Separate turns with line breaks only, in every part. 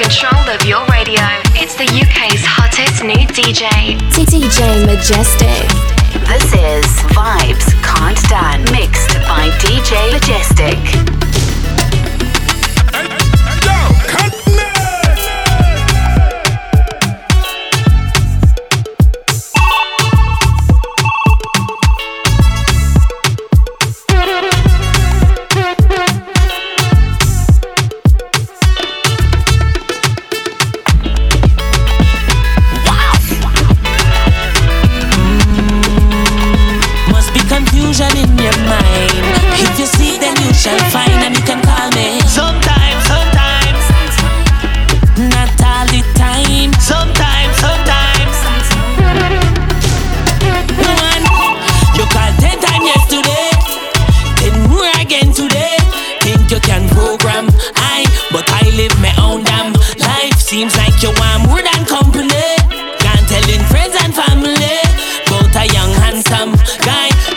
control of your radio. It's the UK's hottest new DJ.
DJ Majestic.
This is Vibes Can't Dance, mixed by DJ
Majestic.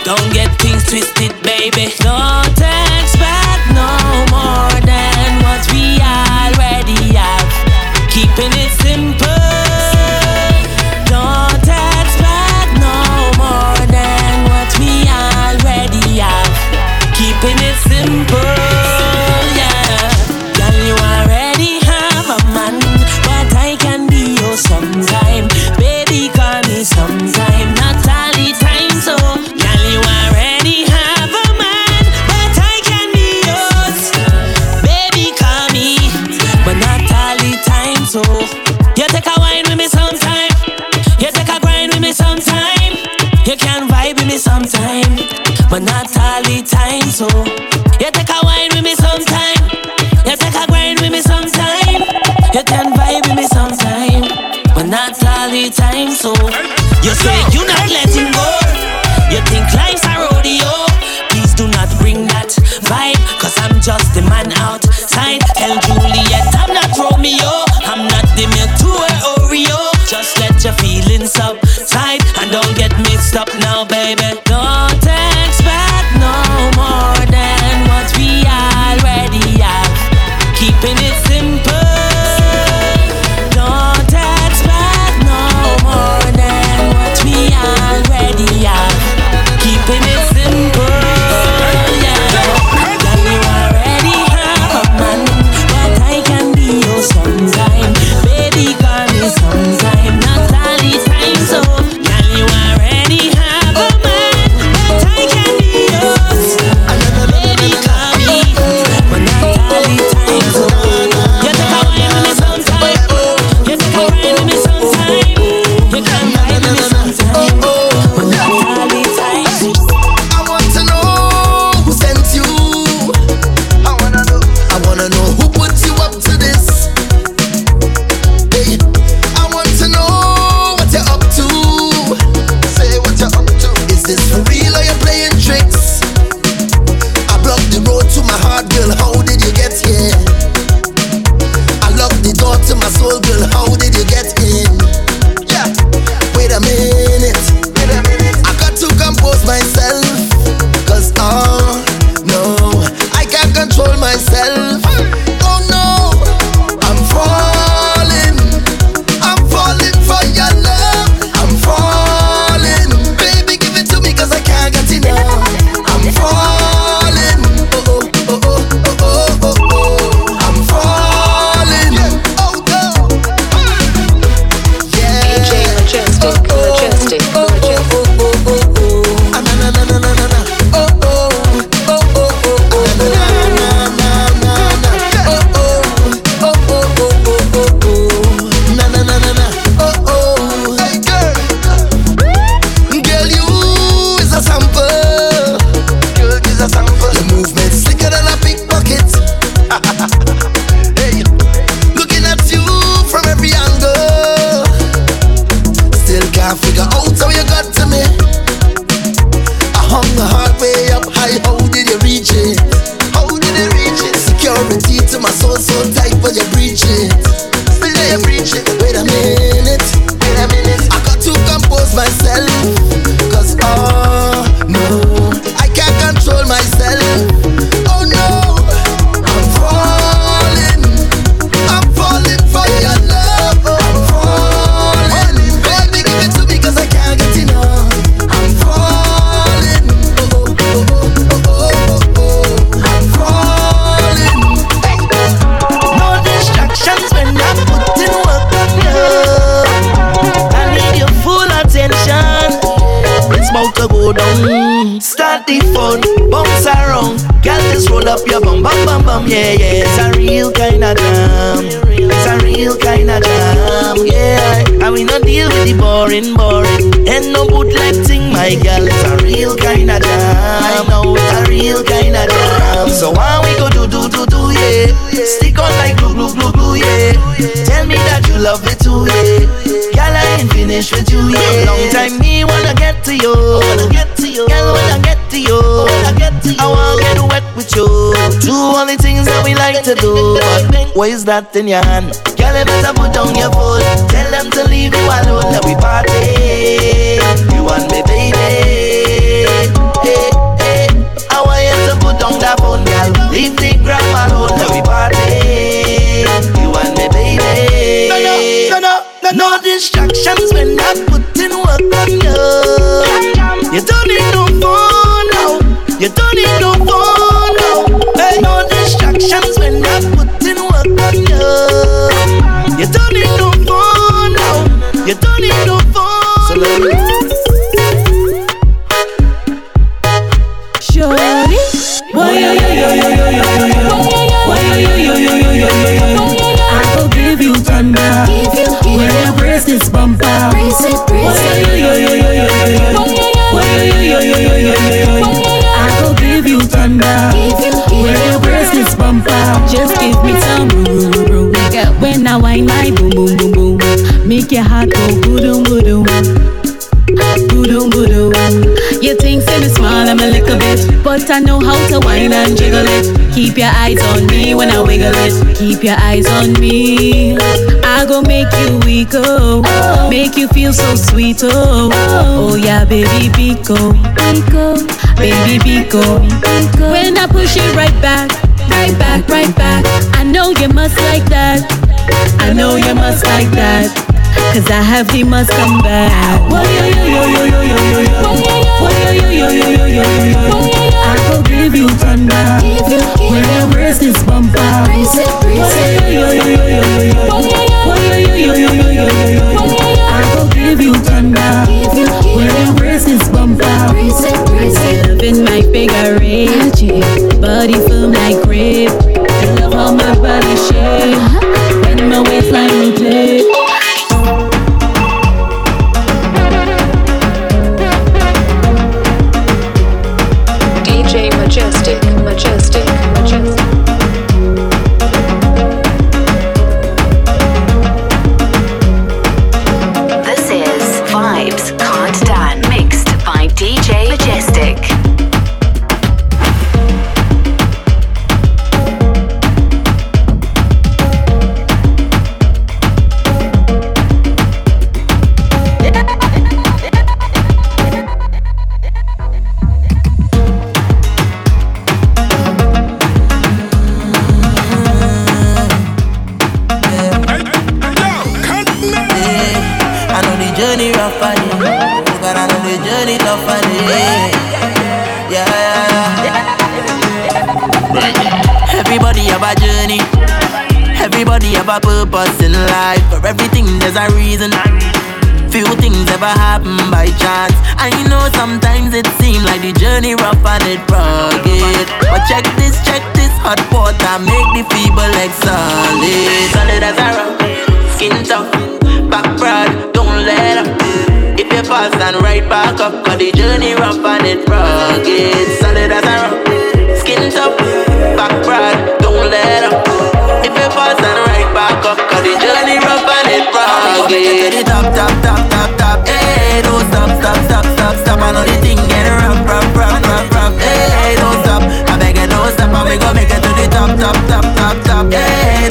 Don't get things twisted, baby. Don't expect no more than what we already have. Keeping it simple. so. You take a wine with me sometime. You take a grind with me sometime. You can vibe with me sometime, but not all the time. So you say you're not letting go. You think life's a rodeo. Please do not bring that vibe, cause I'm just the man outside. Tell Juliet I'm not Romeo. I'm not the milk to an Oreo. Just let your feelings subside and don't get mixed up now, baby. What is that in your hand? Girl, you better put down your phone. Tell them to leave you alone. That we party.
Your eyes on me. I go make you weak, oh, make you feel so sweet, oh. Oh yeah, baby, Pico, baby, Pico. When I push it right back, right back, right back. I know you must like that. I know you must like that. Cause I have the must come back give you thunder. You, when I brace this bumper. I will give you thunder. When I brace this bumper. Brace it, brace my big array. Body firm like grape. I love all my body.
There's a reason. Few things ever happen by chance. I know sometimes it seems like the journey rough and it rugged. But check this, check this hot water make the feeble like solid. Solid as a rock, skin tough, back broad, don't let up. If you fall, stand right back up. Cause the journey rough and it rugged. Solid as a rock, skin tough, back broad, don't let up. If you fall, stand right back up. Cause the journey rough and it rugged. To the top, top, top, top, top. Hey, don't stop, stop, stop, stop, stop. I know the thing get rough, rough, rough, rough, rough. Hey, don't stop. I beg you, don't stop. I beg you, make it to the top, top, top, top, top. Hey,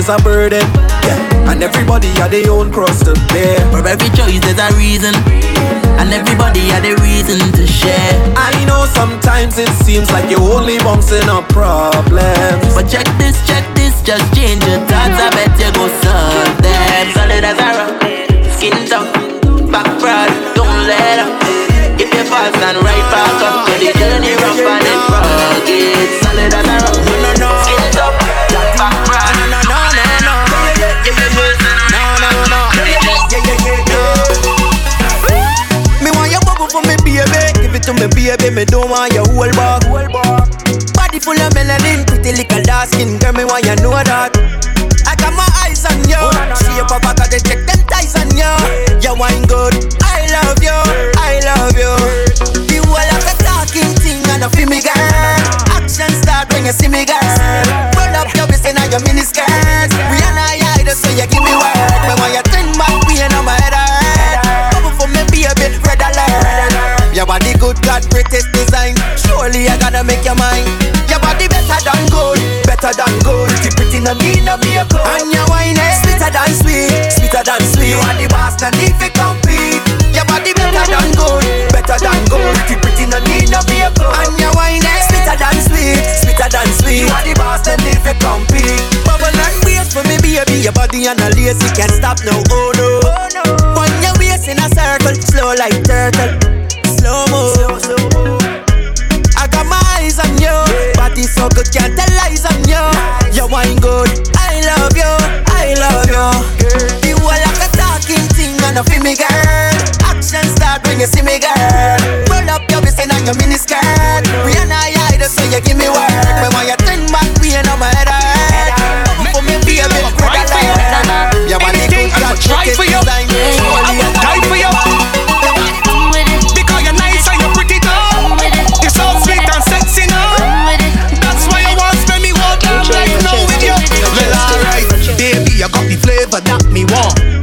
is a burden. Yeah. And everybody had their own cross to bear.
For every choice there's a reason. And everybody had a reason to share.
I know sometimes it seems like you're only bouncing up problems.
But check
this, check this, just change your thoughts. I bet you go solve them. Solid as a rock, skin tough, back proud, don't let up. If you fast and right back up, so the journey rough and it's rugged. Solid as a rock. so me baby, me don't want your whole back. Body full of melanin, pretty little dark skin, girl, me want you know that. I got my eyes on you. see your papa got to check them ties on you. You wine good, I love you, I love you. You all like a talking thing, and I feel me girl.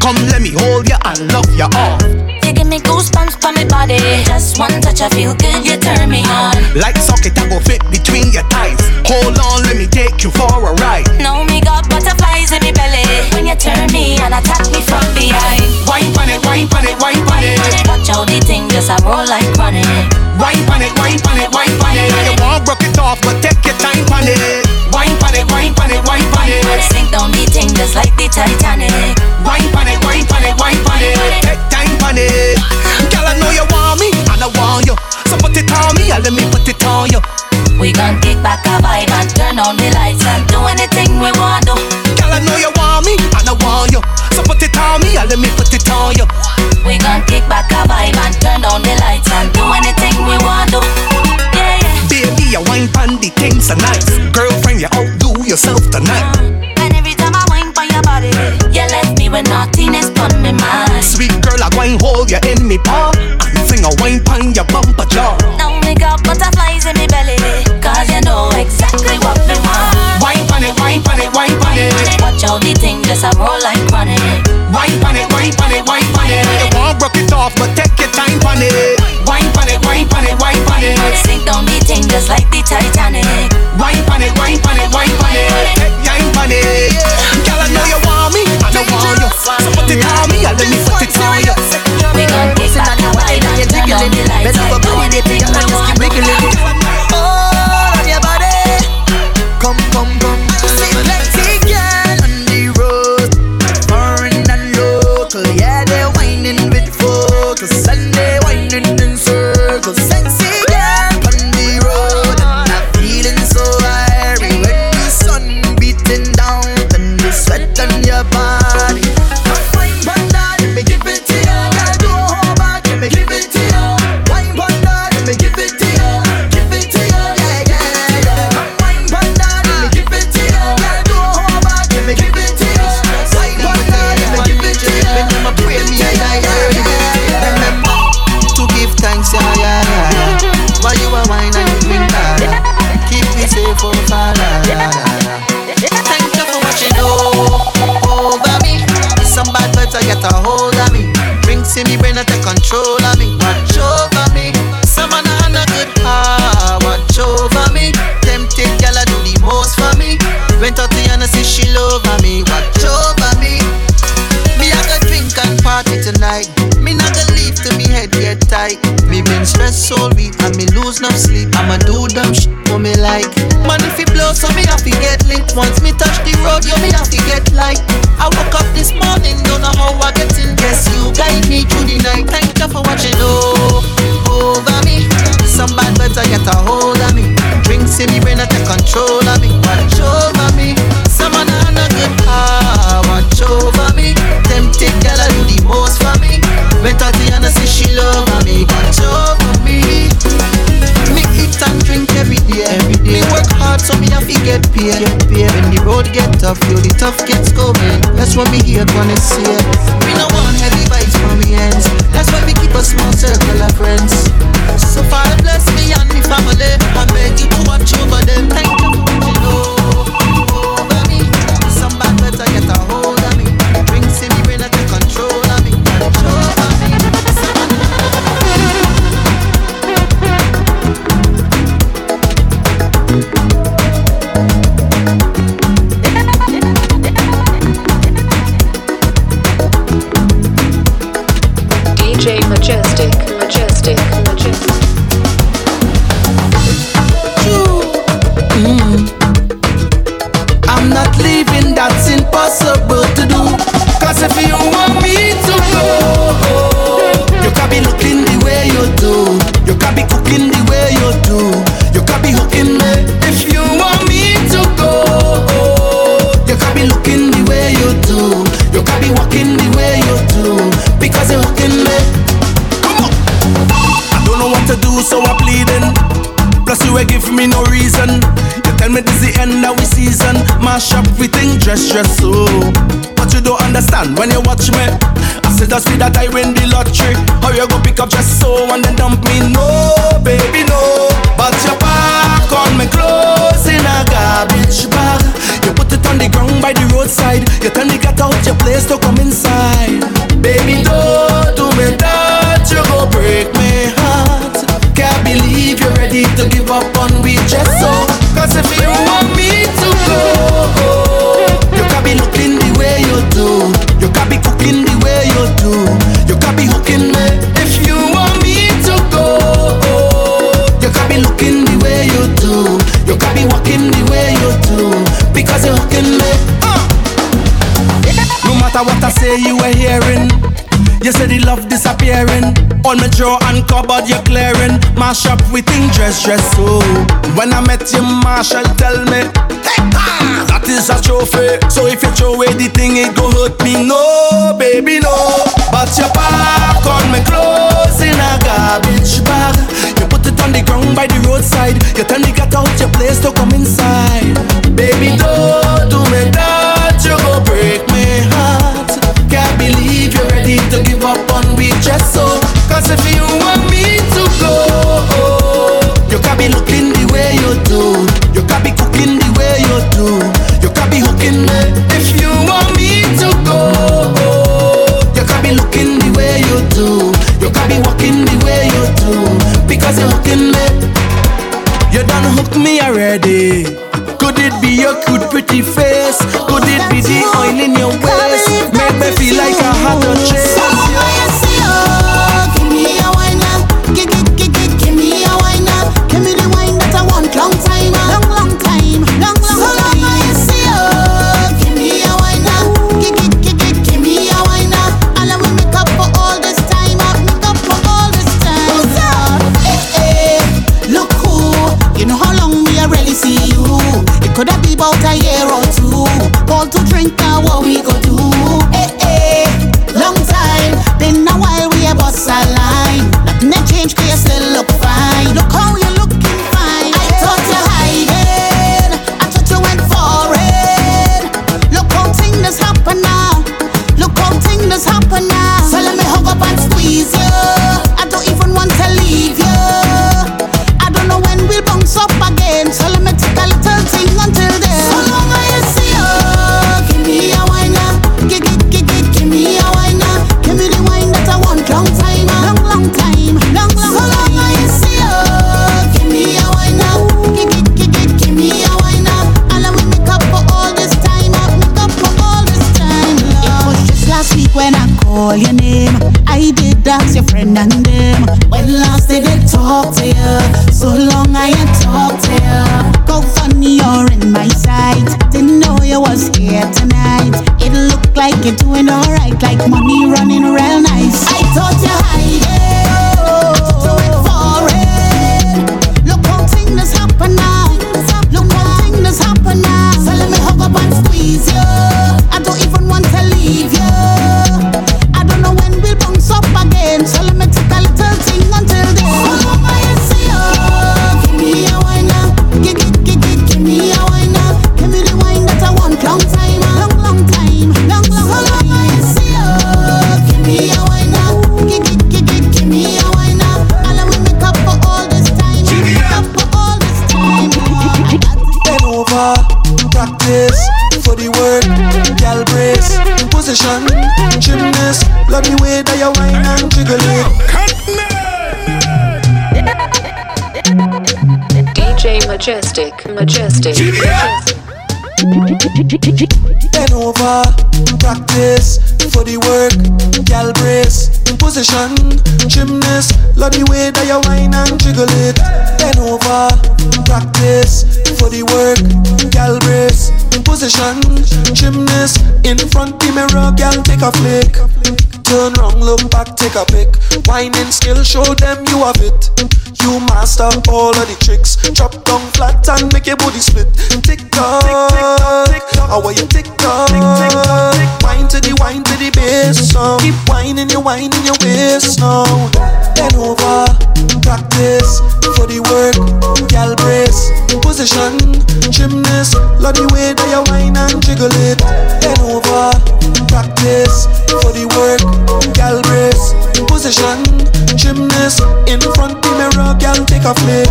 Come
let me hold you and love you off.
You give me goosebumps for my body. Just one touch, I feel good. You turn me on.
Like socket, I go fit between your thighs. Hold on, let me take you for a ride.
Know me got butterflies in me belly when you turn me and attack me from behind.
Wine on it, wine on it, wine on it.
Watch all the things, just I roll like running.
Wine on it, wine on it, wine on it. You won't broke it off, but take your time on it on it, wine on it.
Sink down the thing just like the Titanic.
Wine on it, wine on it, wine on it. Take time on it. Girl, I know you want me, and I want you. So put it on me, and let me put it on you.
We gon' kick back a vibe and turn on the lights and do anything we want to.
Girl, I know you want me, and I want you. So put it on me, and let me put it on you.
We gon' kick back a vibe and turn on the lights and do anything we want to.
Baby, your wine pan the things are nice. Girlfriend, you outdo yourself tonight.
And every time I wine pan your body, you left me with naughtiness on me mind.
Sweet girl, I wine hold you in me paw and sing a wine pan your bumper jaw.
Now me got butterflies in me belly, cause
esto como On
my drawer and cupboard you're clearing Mash up with think dress dress so. When I met you Marshall tell me Take ah, that, that is a trophy. So if you throw away the thing it go hurt me. No baby no. But you pack on my clothes in a garbage bag. You put it on the ground by the roadside. You tell me get out your place to come inside. Baby don't do me that Cause if you want me to go, you can be looking the way you do. You can be cooking the way you do. You can be hooking me. If you want me to go, you can be looking the way you do. You can be walking the way you do. Because you're hooking me. You done hooked me already. Could it be your cute pretty face? Could it be the oil in your waist? Make me feel like I had a chase.
Position, gymnast. Love the way that you whine and jiggle it.
DJ Majestic, Majestic.
Bend over, practice for the work, gal brace, in position, gymnast. Love the way that you whine and jiggle it. Bend over, practice for the work, gal brace, in position, gymnast. In front the mirror, gal take a flick. Turn round, look back, take a pic. Whining skill, show them you have it. You master all of the tricks. Drop down flat and make your body split. Tick tock, how are you tick tock? Wine to the wine to the bass. Keep whining, you whining your waist now. Bend over, practice for the work. Gal brace, position, gymnast. Love the way that you whine and jiggle it. Bend over, practice for the work. Gal brace, position, gymnast. In front the mirror, gal take a flick.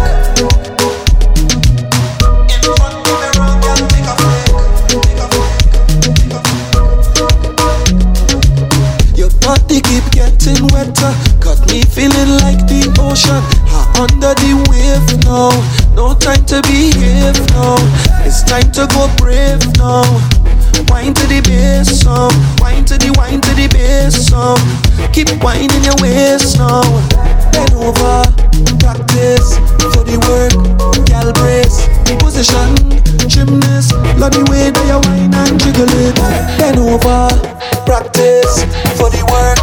In front the mirror, gal take. Take a flick. Your body keep getting wetter, got me feeling like the ocean. Ah, under the wave now, no time to behave now. It's time to go brave now. Wine to the bass now, wine to the wine to the bass now. Keep whining your waist now. Bend over, practice for the work, gal brace, position, gymnast. Love the way that you whine and jiggle it. Bend over, practice for the work,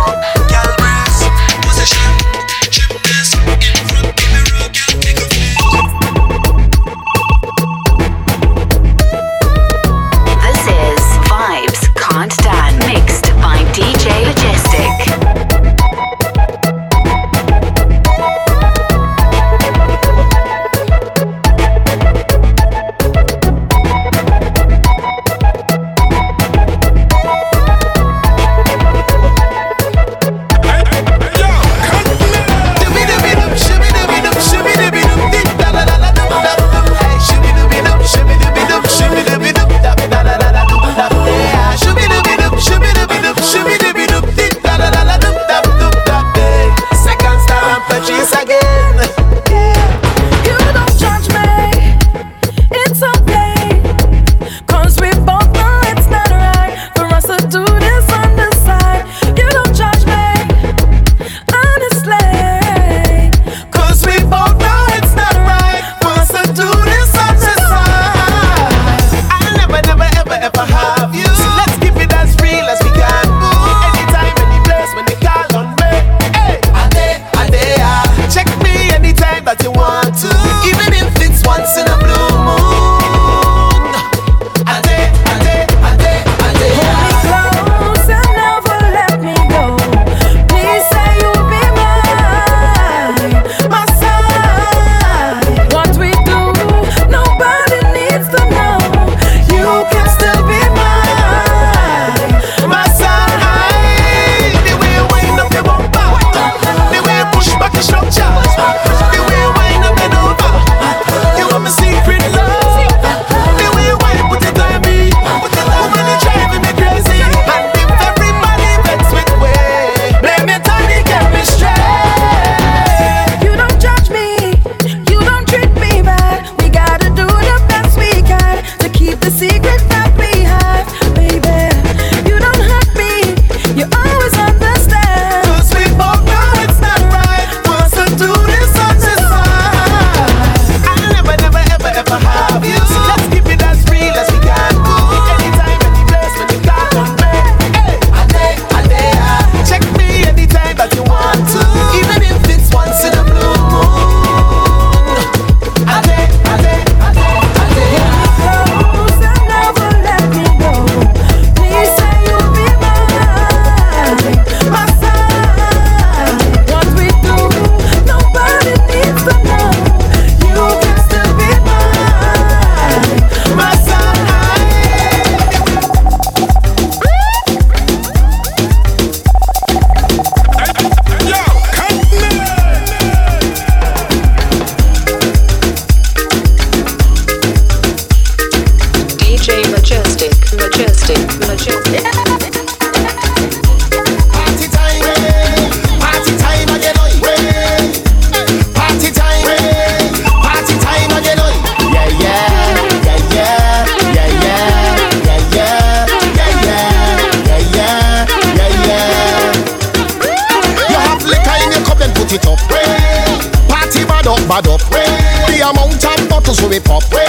bad
up. The amount of bottles we pop.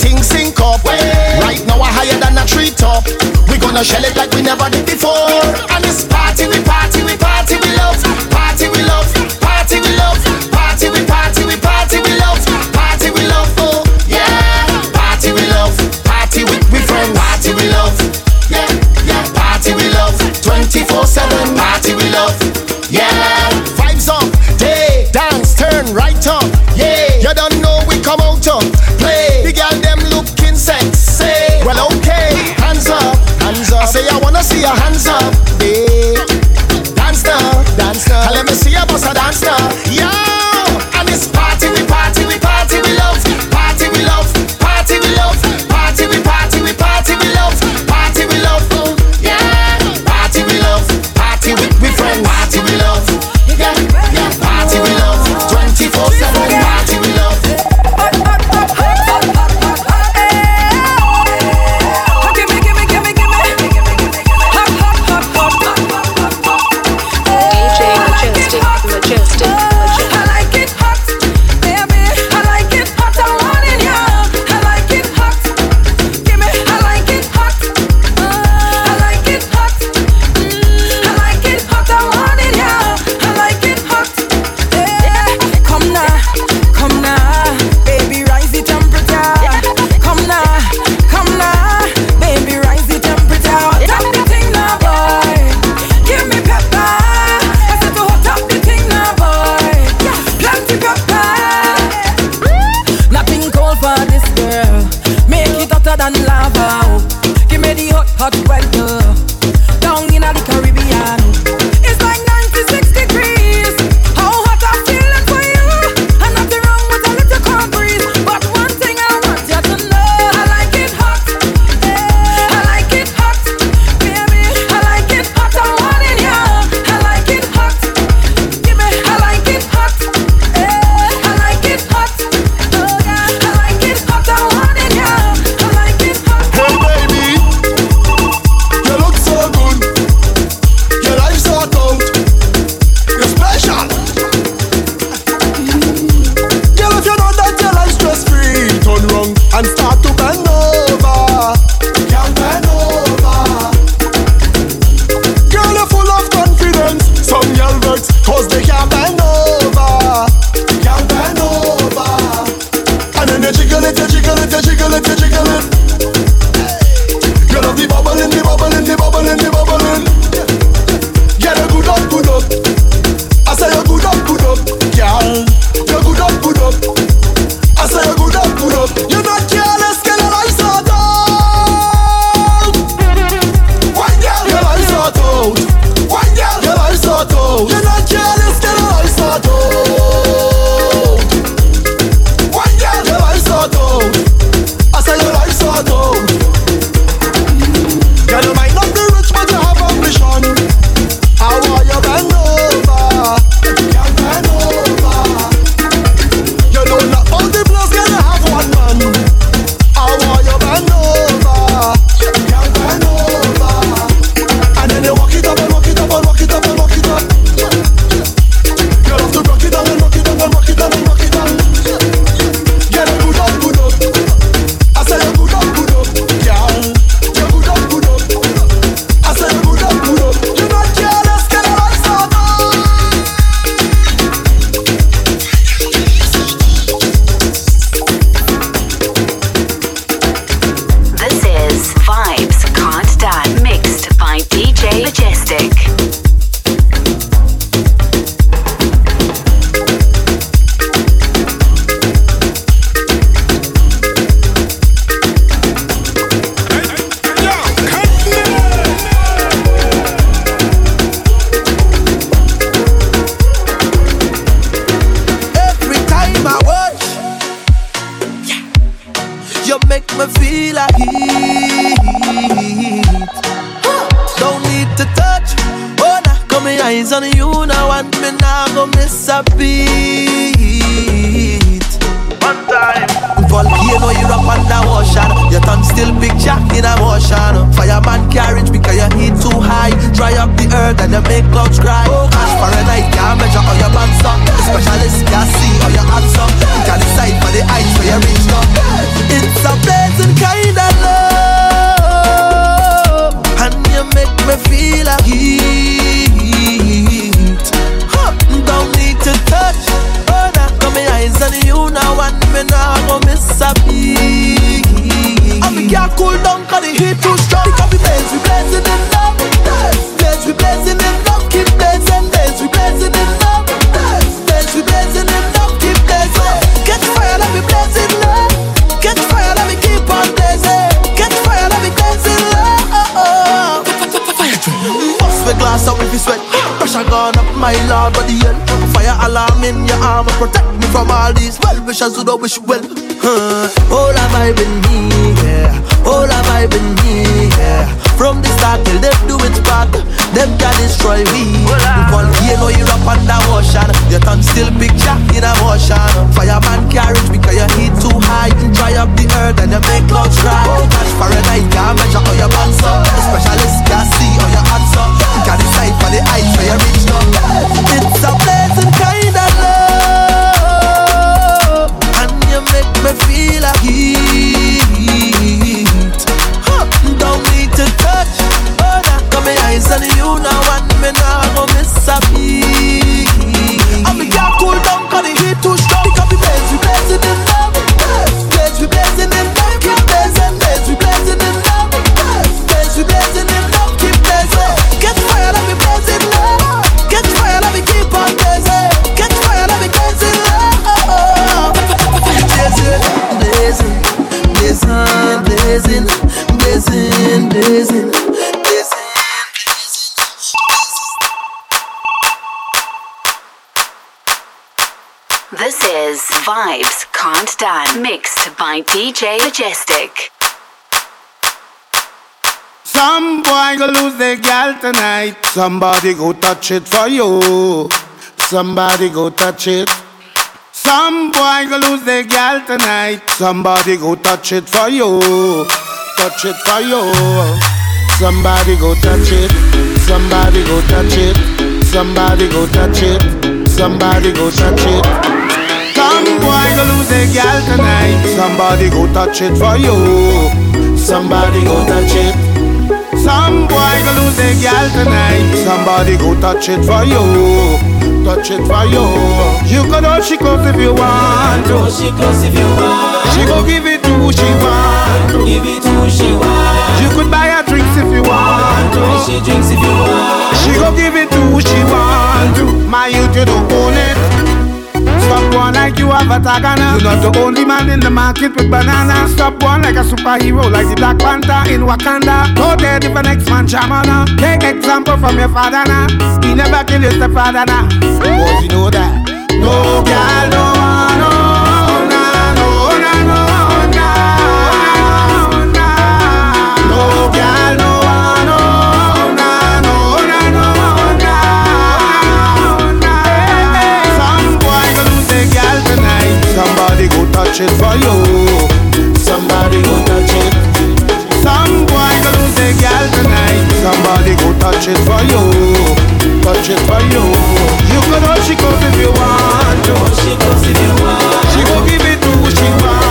Things sync up. Right now, we're higher than a tree top. We gonna shell it like we never did before. And
it's me
now if you sweat. Pressure gone up, my lord, body hell. Fire alarm in your arm, protect me from all these well wishers who don't wish well. Huh. All have I been here? All have I been here? From the start till they do it back, them can destroy me. Volcano, you up under ocean. Your tongue still picture in a motion. Fireman carriage because your heat too high. Dry up the earth and you make clouds dry. A night can't measure all your bands up. The specialist can see all your hands up. Decide for the height where you reach up. It's a blazing kind of love, and you make me feel a heat. Huh, Don't need to touch. Oh, nah, got my eyes on you now, and me now go miss a beat.
This is Vibes Can't Dance, mixed by DJ Majestic.
Some boy go lose their gal tonight. Somebody go touch it for you. Somebody go touch it. Some boy go lose their gal tonight. Somebody go touch it for you. Touch it for you. Somebody go touch it. Somebody go touch it. Somebody go touch it. Somebody go touch it. Go lose their gal tonight. Somebody go touch it for you. Somebody go touch it. Some boy go lose their gal tonight. Somebody go touch it for you. Touch it for you. You could hold she close if you want to. She close if you want. She go give it to who she want to. Give it to who she want. You could buy her drinks if you want to. She drinks if you want. She go give it to who she want to. My youth, you don't own it. Stop one like you have a tagana. You're not the only man in the market with banana. Stop one like a superhero, like the Black Panther in Wakanda. Go there if the next man chamana. Take example from your father now. He never kill his father now. You know that. No girl, no, touch it for you. Somebody go touch it. Some boy go lose their girl tonight. Somebody go touch it for you. Touch it for you. You can hold she goes if you want to. She. She go give it to who she want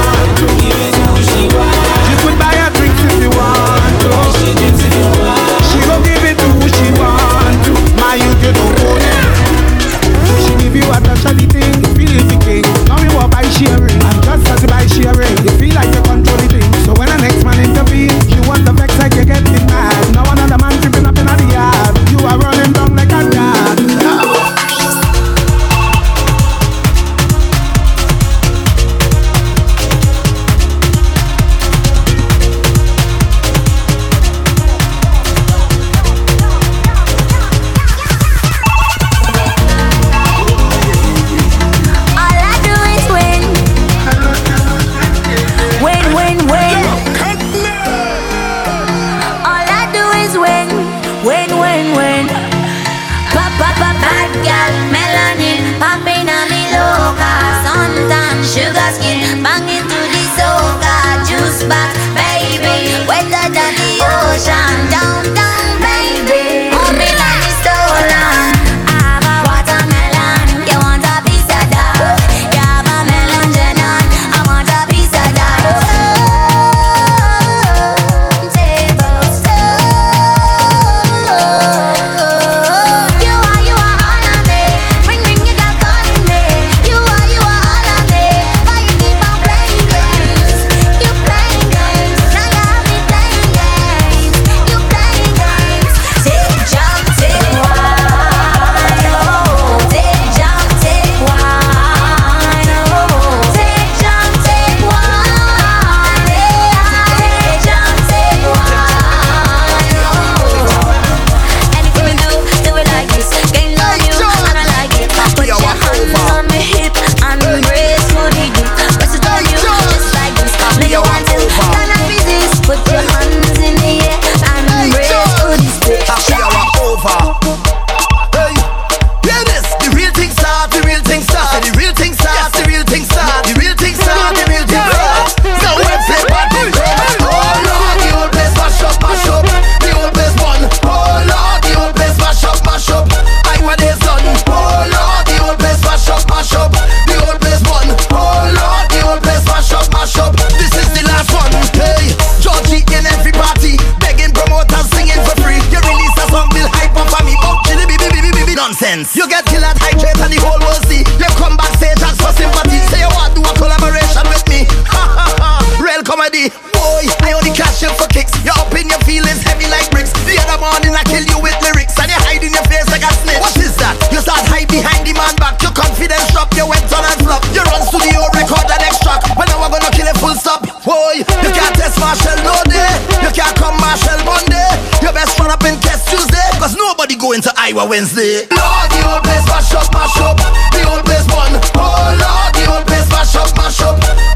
I was Wednesday. Lord, the old place mash up, mash up. The old place one. Oh Lord, the old place mash up, mash up.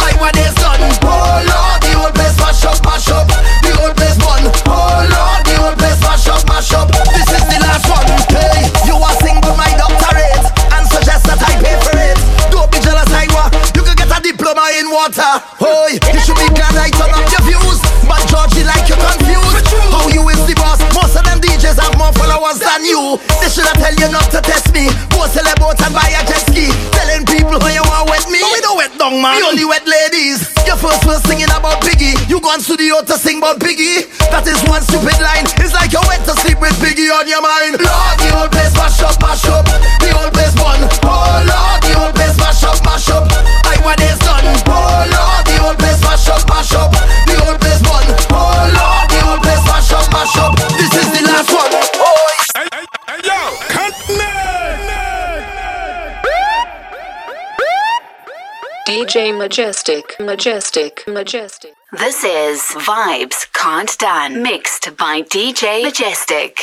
Don't man. We only wet ladies. Your first was singing about Biggie. You gone studio to sing about Biggie. That is one stupid line. It's like you went to sleep with Biggie on your mind. Lord, the old place mash up, mash up.
Majestic, Majestic, Majestic.
This is Vibes Can't Done, mixed by DJ Majestic.